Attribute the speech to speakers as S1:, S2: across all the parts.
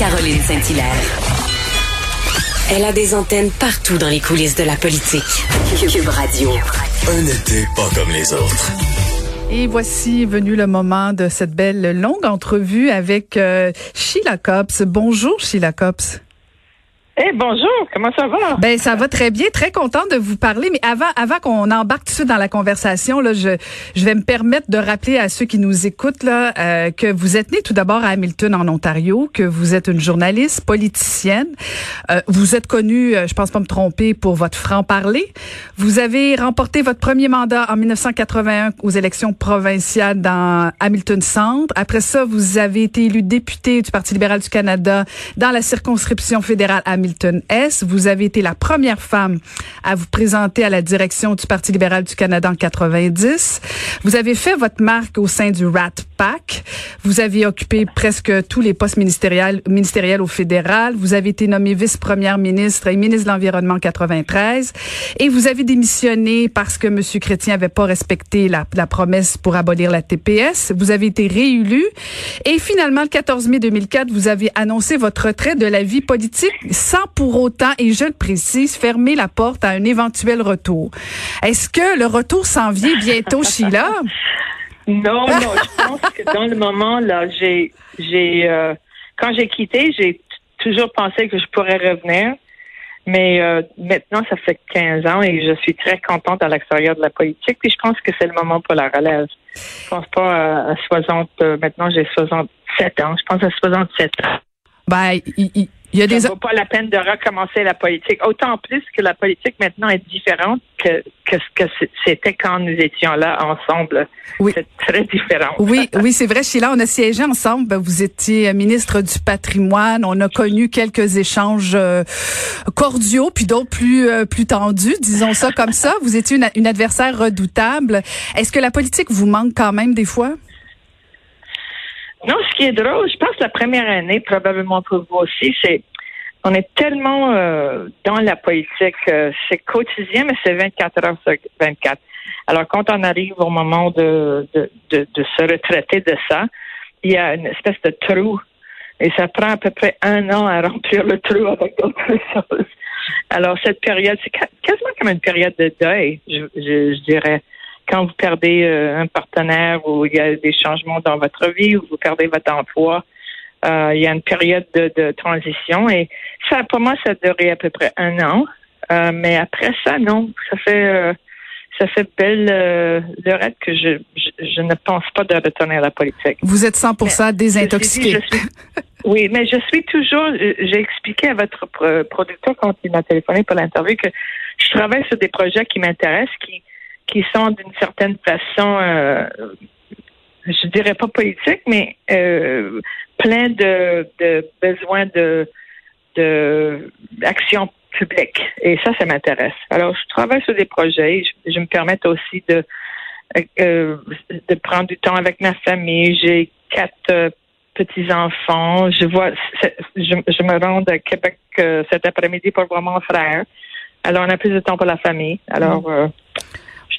S1: Caroline Saint-Hilaire. Elle a des antennes partout dans les coulisses de la politique. Cube Radio.
S2: Un été pas comme les autres.
S3: Et voici venu le moment de cette belle longue entrevue avec euh, Sheila Copps. Bonjour Sheila Copps.
S4: Eh bonjour, comment ça va?
S3: Ben ça va très bien, très contente de vous parler. Mais avant, avant qu'on embarque tout de dans la conversation, là, je, je vais me permettre de rappeler à ceux qui nous écoutent là euh, que vous êtes né tout d'abord à Hamilton en Ontario, que vous êtes une journaliste politicienne. Euh, vous êtes connue, euh, je pense pas me tromper, pour votre franc parler. Vous avez remporté votre premier mandat en 1981 aux élections provinciales dans Hamilton Centre. Après ça, vous avez été élu député du Parti libéral du Canada dans la circonscription fédérale Hamilton S. Vous avez été la première femme à vous présenter à la direction du Parti libéral du Canada en 90. Vous avez fait votre marque au sein du Rat Vous avez occupé presque tous les postes ministériels, ministériels au fédéral. Vous avez été nommé vice-première ministre et ministre de l'Environnement en 93. Et vous avez démissionné parce que M. Chrétien avait pas respecté la, la promesse pour abolir la TPS. Vous avez été réélu. Et finalement, le 14 mai 2004, vous avez annoncé votre retrait de la vie politique sans pour autant, et je le précise, fermer la porte à un éventuel retour. Est-ce que le retour s'en vient bientôt, Sheila?
S4: Non, non, je pense que dans le moment, là, j'ai, j'ai, euh, quand j'ai quitté, j'ai toujours pensé que je pourrais revenir. Mais euh, maintenant, ça fait 15 ans et je suis très contente à l'extérieur de la politique. Puis je pense que c'est le moment pour la relève. Je pense pas à, 60. Euh, maintenant, j'ai 67 ans. Je pense à 67 ans.
S3: Ben, il, il y a des...
S4: Ça vaut pas la peine de recommencer la politique. Autant plus que la politique maintenant est différente que, que ce que c'était quand nous étions là ensemble. Oui. C'est très différent.
S3: Oui, oui, c'est vrai. Sheila, on a siégé ensemble. Ben, vous étiez ministre du patrimoine. On a connu quelques échanges euh, cordiaux, puis d'autres plus euh, plus tendus, disons ça comme ça. Vous étiez une, une adversaire redoutable. Est-ce que la politique vous manque quand même des fois?
S4: Non, ce qui est drôle, je pense la première année, probablement pour vous aussi, c'est on est tellement euh, dans la politique, euh, c'est quotidien, mais c'est 24 heures sur 24. Alors, quand on arrive au moment de, de, de, de, se retraiter de ça, il y a une espèce de trou. Et ça prend à peu près un an à remplir le trou avec d'autres choses. Alors, cette période, c'est quasiment comme une période de deuil, je, je, je dirais quand vous perdez euh, un partenaire ou il y a des changements dans votre vie ou vous perdez votre emploi, euh, il y a une période de, transition et ça, pour moi, ça durait à peu près un an. Euh, mais après ça, non, ça fait ça fait belle lurette que je, je, ne pense pas de retourner à la politique.
S3: Vous êtes 100% désintoxiqué.
S4: oui, mais je suis toujours. J'ai expliqué à votre producteur quand il m'a téléphoné pour l'interview que je travaille sur des projets qui m'intéressent, qui qui sont d'une certaine façon, euh, je dirais pas politique, mais euh, plein de, de besoins de d'action publique. Et ça, ça m'intéresse. Alors, je travaille sur des projets. Je, me permets aussi de euh, de prendre du temps avec ma famille. J'ai quatre euh, petits enfants. Je vois, je, je, me rends à Québec cet après-midi pour voir mon frère. Alors, on a plus de temps pour la famille. Alors, mm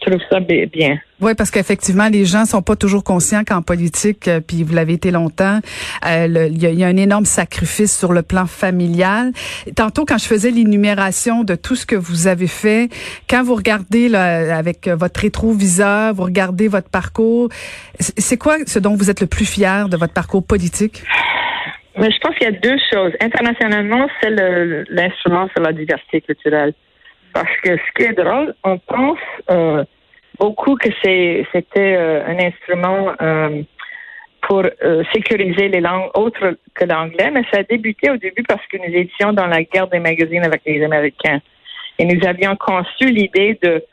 S4: je trouve ça bien.
S3: Oui, parce qu'effectivement, les gens sont pas toujours conscients qu'en politique, euh, puis vous l'avez été longtemps, euh, il y, a un énorme sacrifice sur le plan familial. Tantôt, quand je faisais l'énumération de tout ce que vous avez fait, quand vous regardez là, avec votre rétroviseur, vous regardez votre parcours, c'est quoi ce dont vous êtes le plus fier de votre parcours politique?
S4: Mais je pense qu'il y a deux choses. Internationalement, c'est l'instrument sur la diversité culturelle. Parce que ce qui est drôle, on pense euh, beaucoup que c'était euh, un instrument euh, pour sécuriser les langues autres que l'anglais, mais ça a débuté au début parce que nous étions dans la guerre des magazines avec les Américains. Et nous avions conçu l'idée de,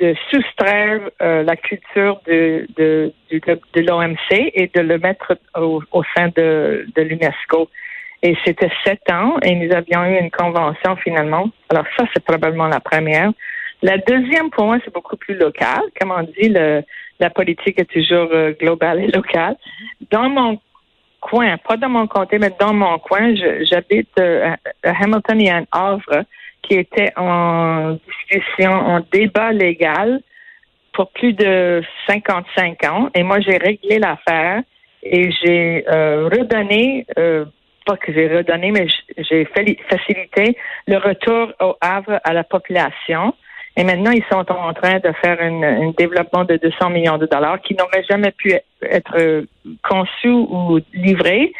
S4: de soustraire la culture de, de, de, l'OMC et de le mettre au, au sein de, de l'UNESCO. Et c'était sept ans et nous avions eu une convention finalement. Alors ça, c'est probablement la première. La deuxième, pour moi, c'est beaucoup plus local. Comme on dit, le, la politique est toujours euh, globale et locale. Dans mon coin, pas dans mon comté, mais dans mon coin, j'habite euh, à Hamilton, a un Havre qui était en discussion, en débat légal pour plus de 55 ans. Et moi, j'ai réglé l'affaire et j'ai euh, redonné pas que j'ai redonné, mais j'ai facilité le retour au Havre à la population. Et maintenant, ils sont en train de faire un développement de 200 millions de dollars qui n'aurait jamais pu être conçu ou livré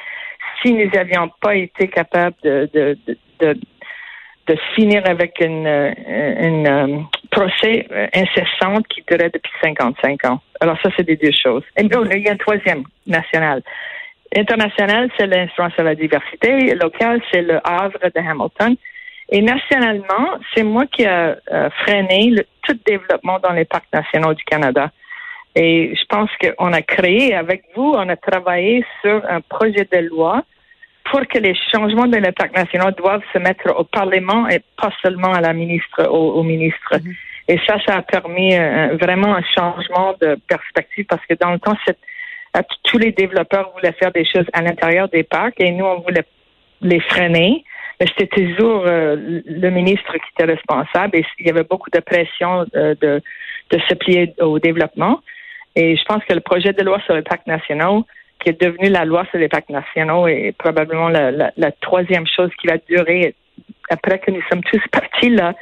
S4: si nous n'avions pas été capables de, finir avec une, une, euh, procès incessante qui durait depuis 55 ans. Alors ça, c'est des deux choses. Et il y a un troisième national. International, c'est l'instrument sur la diversité. Local, c'est le Havre de Hamilton. Et nationalement, c'est moi qui ai freiné le, tout développement dans les parcs nationaux du Canada. Et je pense qu'on a créé, avec vous, on a travaillé sur un projet de loi pour que les changements dans les parcs nationaux doivent se mettre au Parlement et pas seulement à la ministre, au, ministre. Mm-hmm. Et ça, ça a permis euh, vraiment un changement de perspective parce que dans le temps, tous les développeurs voulaient faire des choses à l'intérieur des parcs et nous, on voulait les freiner. Mais c'était toujours euh, le ministre qui était responsable et il y avait beaucoup de pression euh, de, de se plier au développement. Et je pense que le projet de loi sur les parcs nationaux, qui est devenu la loi sur les parcs nationaux, est probablement la, la troisième chose qui va durer après que nous sommes tous partis là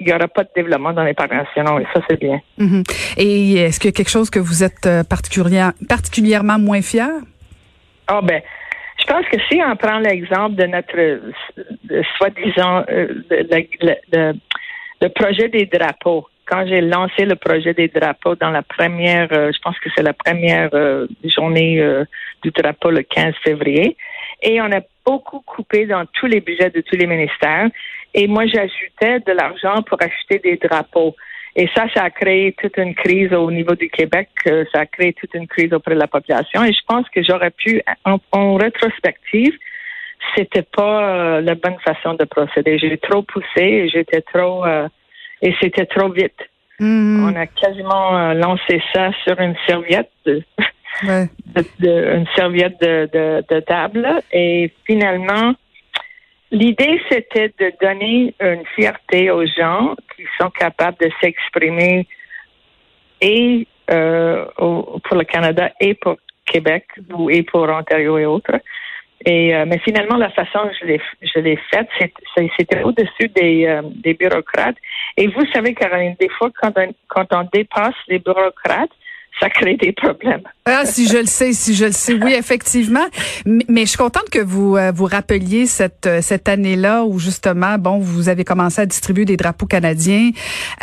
S4: il n'y aura pas de développement dans les parcs nationaux et ça, c'est bien.
S3: Mhm. Et est-ce qu'il y a quelque chose que vous êtes euh, particulièrement moins fier?
S4: Ah, ben, je pense que si on prend l'exemple de notre soi-disant euh, le, projet des drapeaux, quand j'ai lancé le projet des drapeaux dans la première, euh, je pense que c'est la première journée du drapeau le 15 février, et on a beaucoup coupé dans tous les budgets de tous les ministères. Et moi, j'ajoutais de l'argent pour acheter des drapeaux. Et ça, ça a créé toute une crise au niveau du Québec. Euh, ça a créé toute une crise auprès de la population. Et je pense que j'aurais pu, en, rétrospective, c'était pas euh, la bonne façon de procéder. J'ai trop poussé et j'étais trop, euh, et c'était trop vite. Mm-hmm. On a quasiment lancé ça sur une serviette. De, une serviette de, de, de, table et finalement L'idée, c'était de donner une fierté aux gens qui sont capables de s'exprimer et euh, pour le Canada et pour Québec ou et pour Ontario et autres. Et euh, mais finalement, la façon que je l'ai je l'ai faite, c'était au-dessus des, euh, des bureaucrates. Et vous savez, Caroline, des fois, quand quand on dépasse les bureaucrates, ça crée des problèmes.
S3: Ah, si je le sais, si je le sais, oui, effectivement. Mais, je suis contente que vous euh, vous rappeliez cette euh, cette année-là où justement, bon, vous avez commencé à distribuer des drapeaux canadiens.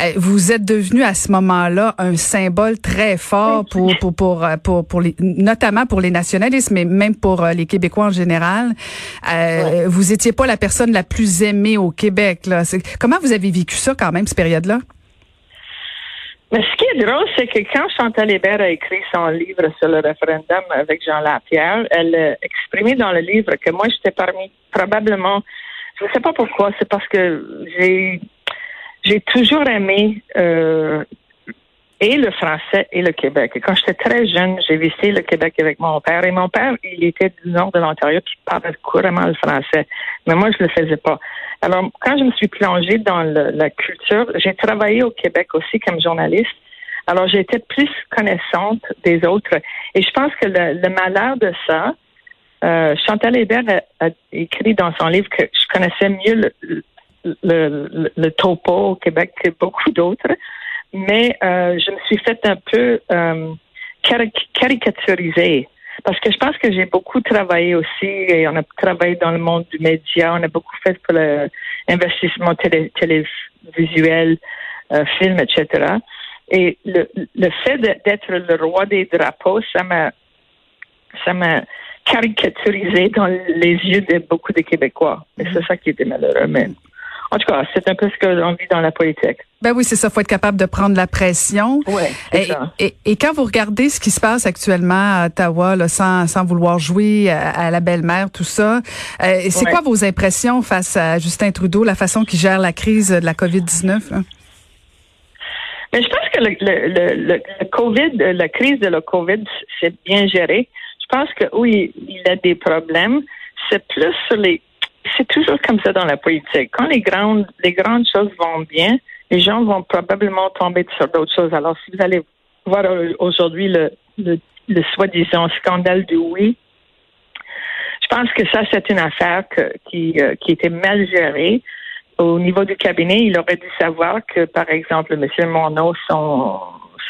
S3: Euh, vous êtes devenu à ce moment-là un symbole très fort pour pour pour pour, pour les, notamment pour les nationalistes, mais même pour les Québécois en général. Vous étiez pas la personne la plus aimée au Québec. Là. Comment vous avez vécu ça quand même cette période-là?
S4: Mais ce qui est drôle, c'est que quand Chantal Hébert a écrit son livre sur le référendum avec Jean Lapierre, elle a exprimé dans le livre que moi, j'étais parmi probablement, je ne sais pas pourquoi, c'est parce que j'ai j'ai toujours aimé euh, et le français et le Québec. Et quand j'étais très jeune, j'ai visité le Québec avec mon père. Et mon père, il était du nord de l'Ontario, il parlait couramment le français. Mais moi, je le faisais pas. Alors, quand je me suis plongée dans la culture, j'ai travaillé au Québec aussi comme journaliste. Alors, j'étais plus connaissante des autres. Et je pense que le, malheur de ça, euh, Chantal Hébert a, écrit dans son livre que je connaissais mieux le, le, topo au Québec que beaucoup d'autres. Mais euh, je me suis fait un peu euh, caricaturiser parce que je pense que j'ai beaucoup travaillé aussi et on a travaillé dans le monde du média, on a beaucoup fait pour l'investissement télé, télévisuel, euh, film, etc. Et le, le fait d'être le roi des drapeaux, ça m'a ça m'a caricaturisé dans les yeux de beaucoup de Québécois. Et c'est ça qui était malheureux. Mais en tout cas, c'est un peu ce que l'on vit dans la politique.
S3: Ben oui, c'est ça. Faut être capable de prendre la pression.
S4: Ouais,
S3: et, Et, quand vous regardez ce qui se passe actuellement à Ottawa, là, sans, sans vouloir jouer à, la belle-mère, tout ça, euh, c'est quoi vos impressions face à Justin Trudeau, la façon qu'il gère la crise de la COVID-19?
S4: Mais je pense que le, le, le, COVID, la crise de la COVID, c'est bien géré. Je pense que oui, il a des problèmes. C'est plus sur les c'est toujours comme ça dans la politique. Quand les grandes, les grandes choses vont bien, les gens vont probablement tomber sur d'autres choses. Alors, si vous allez voir aujourd'hui le, le, soi-disant scandale du oui, je pense que ça, c'est une affaire qui, euh, qui était mal gérée. Au niveau du cabinet, il aurait dû savoir que, par exemple, M. Monod, son,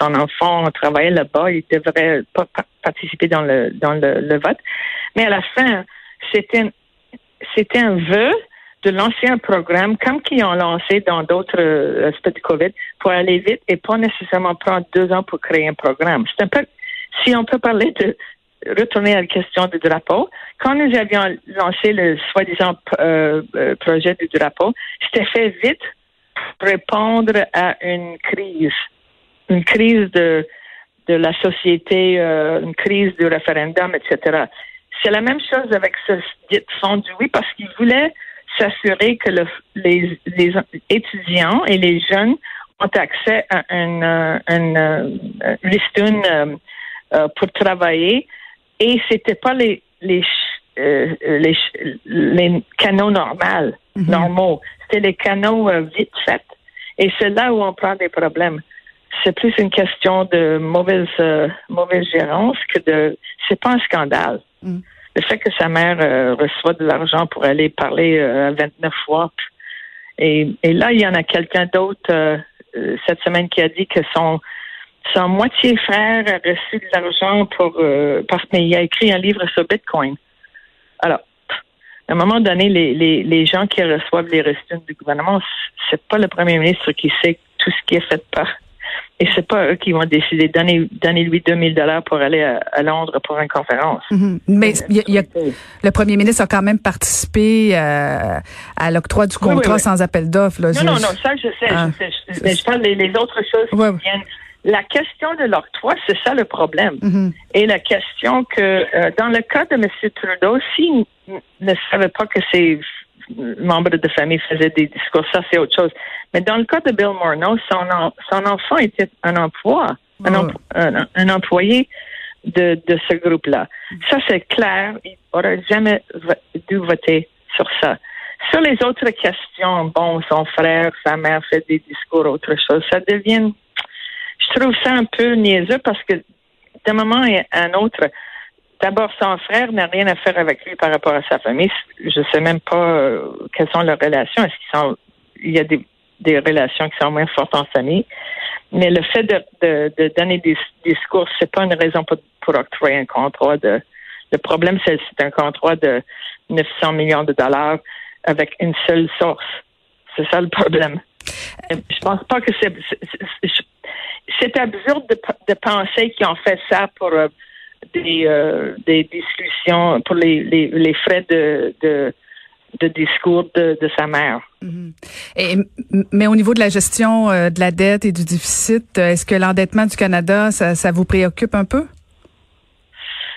S4: son enfant travaillait là-bas, il devrait pas participer dans le dans le, vote. Mais à la fin, c'était c'était un vœu de lancer un programme comme qu'ils ont lancé dans d'autres euh, aspects du COVID pour aller vite et pas nécessairement prendre deux ans pour créer un programme. C'est un peu, si on peut parler de retourner à la question du drapeau, quand nous avions lancé le soi-disant euh, euh, projet du drapeau, c'était fait vite pour répondre à une crise, une crise de de la société, une crise du référendum, etc. C'est la même chose avec ce dit fonds du oui parce qu'ils voulaient s'assurer que les, étudiants et les jeunes ont accès à une, euh, une, euh, euh, pour travailler et c'était pas les les les, les, canaux normaux, mhm. normaux. C'était les canaux vite faits. Et c'est là où on prend des problèmes. C'est plus une question de mauvaise mauvaise gérance que de. C'est pas un scandale. Mhm le fait que sa mère euh, reçoit de l'argent pour aller parler euh, à 29 fois. Et, là, il y en a quelqu'un d'autre euh, cette semaine qui a dit que son son moitié frère a reçu de l'argent pour parce qu'il a écrit un livre sur Bitcoin. Alors, à un moment donné, les, les, les gens qui reçoivent les reçus du gouvernement, c'est pas le premier ministre qui sait tout ce qui est fait par et c'est pas eux qui vont décider. Donner, donner lui 2000 dollars pour aller à, Londres pour une conférence.
S3: Mhm. Mais y a, le premier ministre a quand même participé euh, à l'octroi du contrat sans appel d'offres.
S4: Non, non, non, ça je sais. je ah. sais mais je parle des les autres choses qui viennent. La question de l'octroi, c'est ça le problème. Mhm. Et la question que, euh, dans le cas de M. Trudeau, s'il ne savait pas que ses membres de famille faisaient des discours, ça c'est autre chose. Mais dans le cas de Bill Morneau, son, son enfant était un emploi, un, employé de, de ce groupe-là. Ça, c'est clair. Il n'aurait jamais dû voter sur ça. Sur les autres questions, bon, son frère, sa mère fait des discours, autre chose, ça devient, je trouve ça un peu niaiseux parce que d'un moment à un autre, d'abord, son frère n'a rien à faire avec lui par rapport à sa famille. Je sais même pas euh, quelles sont leurs relations. Est-ce qu'ils sont, il y a des des relations qui sont moins fortes en famille. Mais le fait de, de, de donner des discours, c'est pas une raison pour, pour octroyer un contrat de. Le problème, c'est c'est un contrat de 900 millions de dollars avec une seule source. C'est ça le problème. Je pense pas que c'est c'est absurde de, de penser qu'ils ont fait ça pour euh, des, euh, des discussions, pour les, les, les frais de, de de discours de, sa mère.
S3: Mhm. et, mais au niveau de la gestion euh, de la dette et du déficit, euh, est-ce que l'endettement du Canada, ça, vous préoccupe un peu?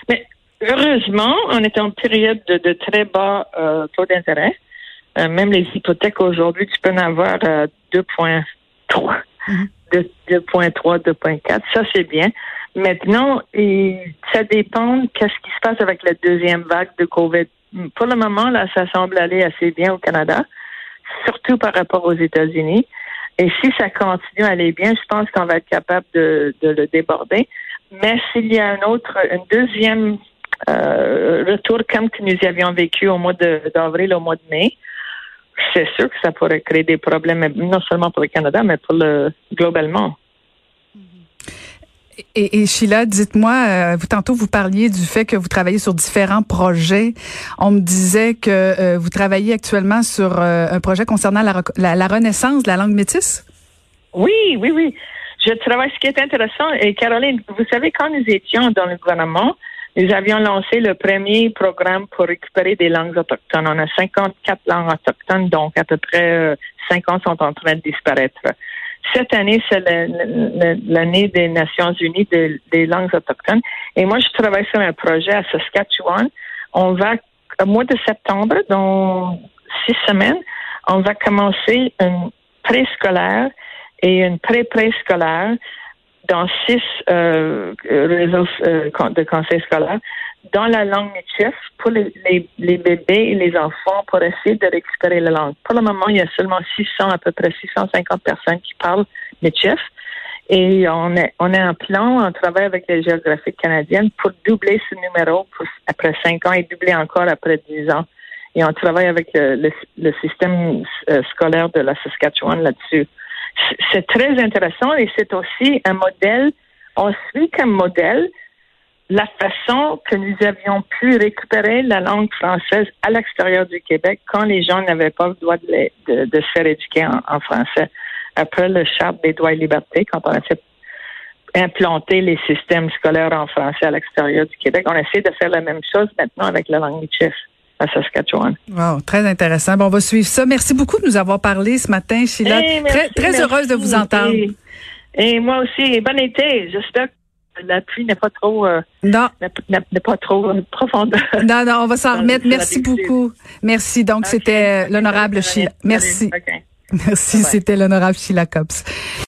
S4: Mais heureusement, on est en période de, très bas euh, taux d'intérêt. même les hypothèques aujourd'hui, tu peux en avoir 2,3. 2,3, 2,4. Ça, c'est bien. Maintenant, ça dépend qu'est-ce qui se passe avec la deuxième vague de COVID pour le moment, là, ça semble aller assez bien au Canada, surtout par rapport aux États-Unis. Et si ça continue à aller bien, je pense qu'on va être capable de, le déborder. Mais s'il y a un autre, une deuxième euh, retour comme que nous avions vécu au mois d'avril, au mois de mai, c'est sûr que ça pourrait créer des problèmes, non seulement pour le Canada, mais pour le globalement.
S3: Et, Sheila, dites-moi, euh, vous tantôt vous parliez du fait que vous travaillez sur différents projets. On me disait que euh, vous travaillez actuellement sur euh, un projet concernant la, la, renaissance de la langue métisse.
S4: Oui, oui, oui. Je travaille. Ce qui est intéressant, et Caroline, vous savez, quand nous étions dans le gouvernement, nous avions lancé le premier programme pour récupérer des langues autochtones. On a 54 langues autochtones, donc à peu près 50 sont en train de disparaître. Cette année, c'est l'année des Nations Unies des langues autochtones. Et moi, je travaille sur un projet à Saskatchewan. On va, au mois de septembre, dans six semaines, on va commencer une préscolaire et une pré-préscolaire dans six euh, réseaux euh, de conseils scolaires dans la langue métis pour les, les, bébés et les enfants pour essayer de récupérer la langue. Pour le moment, il y a seulement 600, à peu près 650 personnes qui parlent métis. Et on est, on est en plan, on travaille avec les géographiques canadiennes pour doubler ce numéro après cinq ans et doubler encore après dix ans. Et on travaille avec le, le, système euh, scolaire de la Saskatchewan là-dessus. C'est très intéressant et c'est aussi un modèle, on suit comme modèle la façon que nous avions pu récupérer la langue française à l'extérieur du Québec quand les gens n'avaient pas le droit de, de, se faire éduquer en, français. Après le charte des droits et libertés, quand on a fait implanter les systèmes scolaires en français à l'extérieur du Québec, on essaie de faire la même chose maintenant avec la langue chef à Saskatchewan.
S3: Wow, très intéressant. Bon, on va suivre ça. Merci beaucoup de nous avoir parlé ce matin, Sheila. très, très heureuse de vous entendre.
S4: Et, moi aussi. bon été. J'espère que la pluie n'est pas trop euh,
S3: non
S4: n'est pas trop profonde.
S3: Non non, on va s'en remettre. Merci beaucoup. Merci. Donc c'était l'honorable Sheila. Merci. Merci, c'était l'honorable Sheila Copps.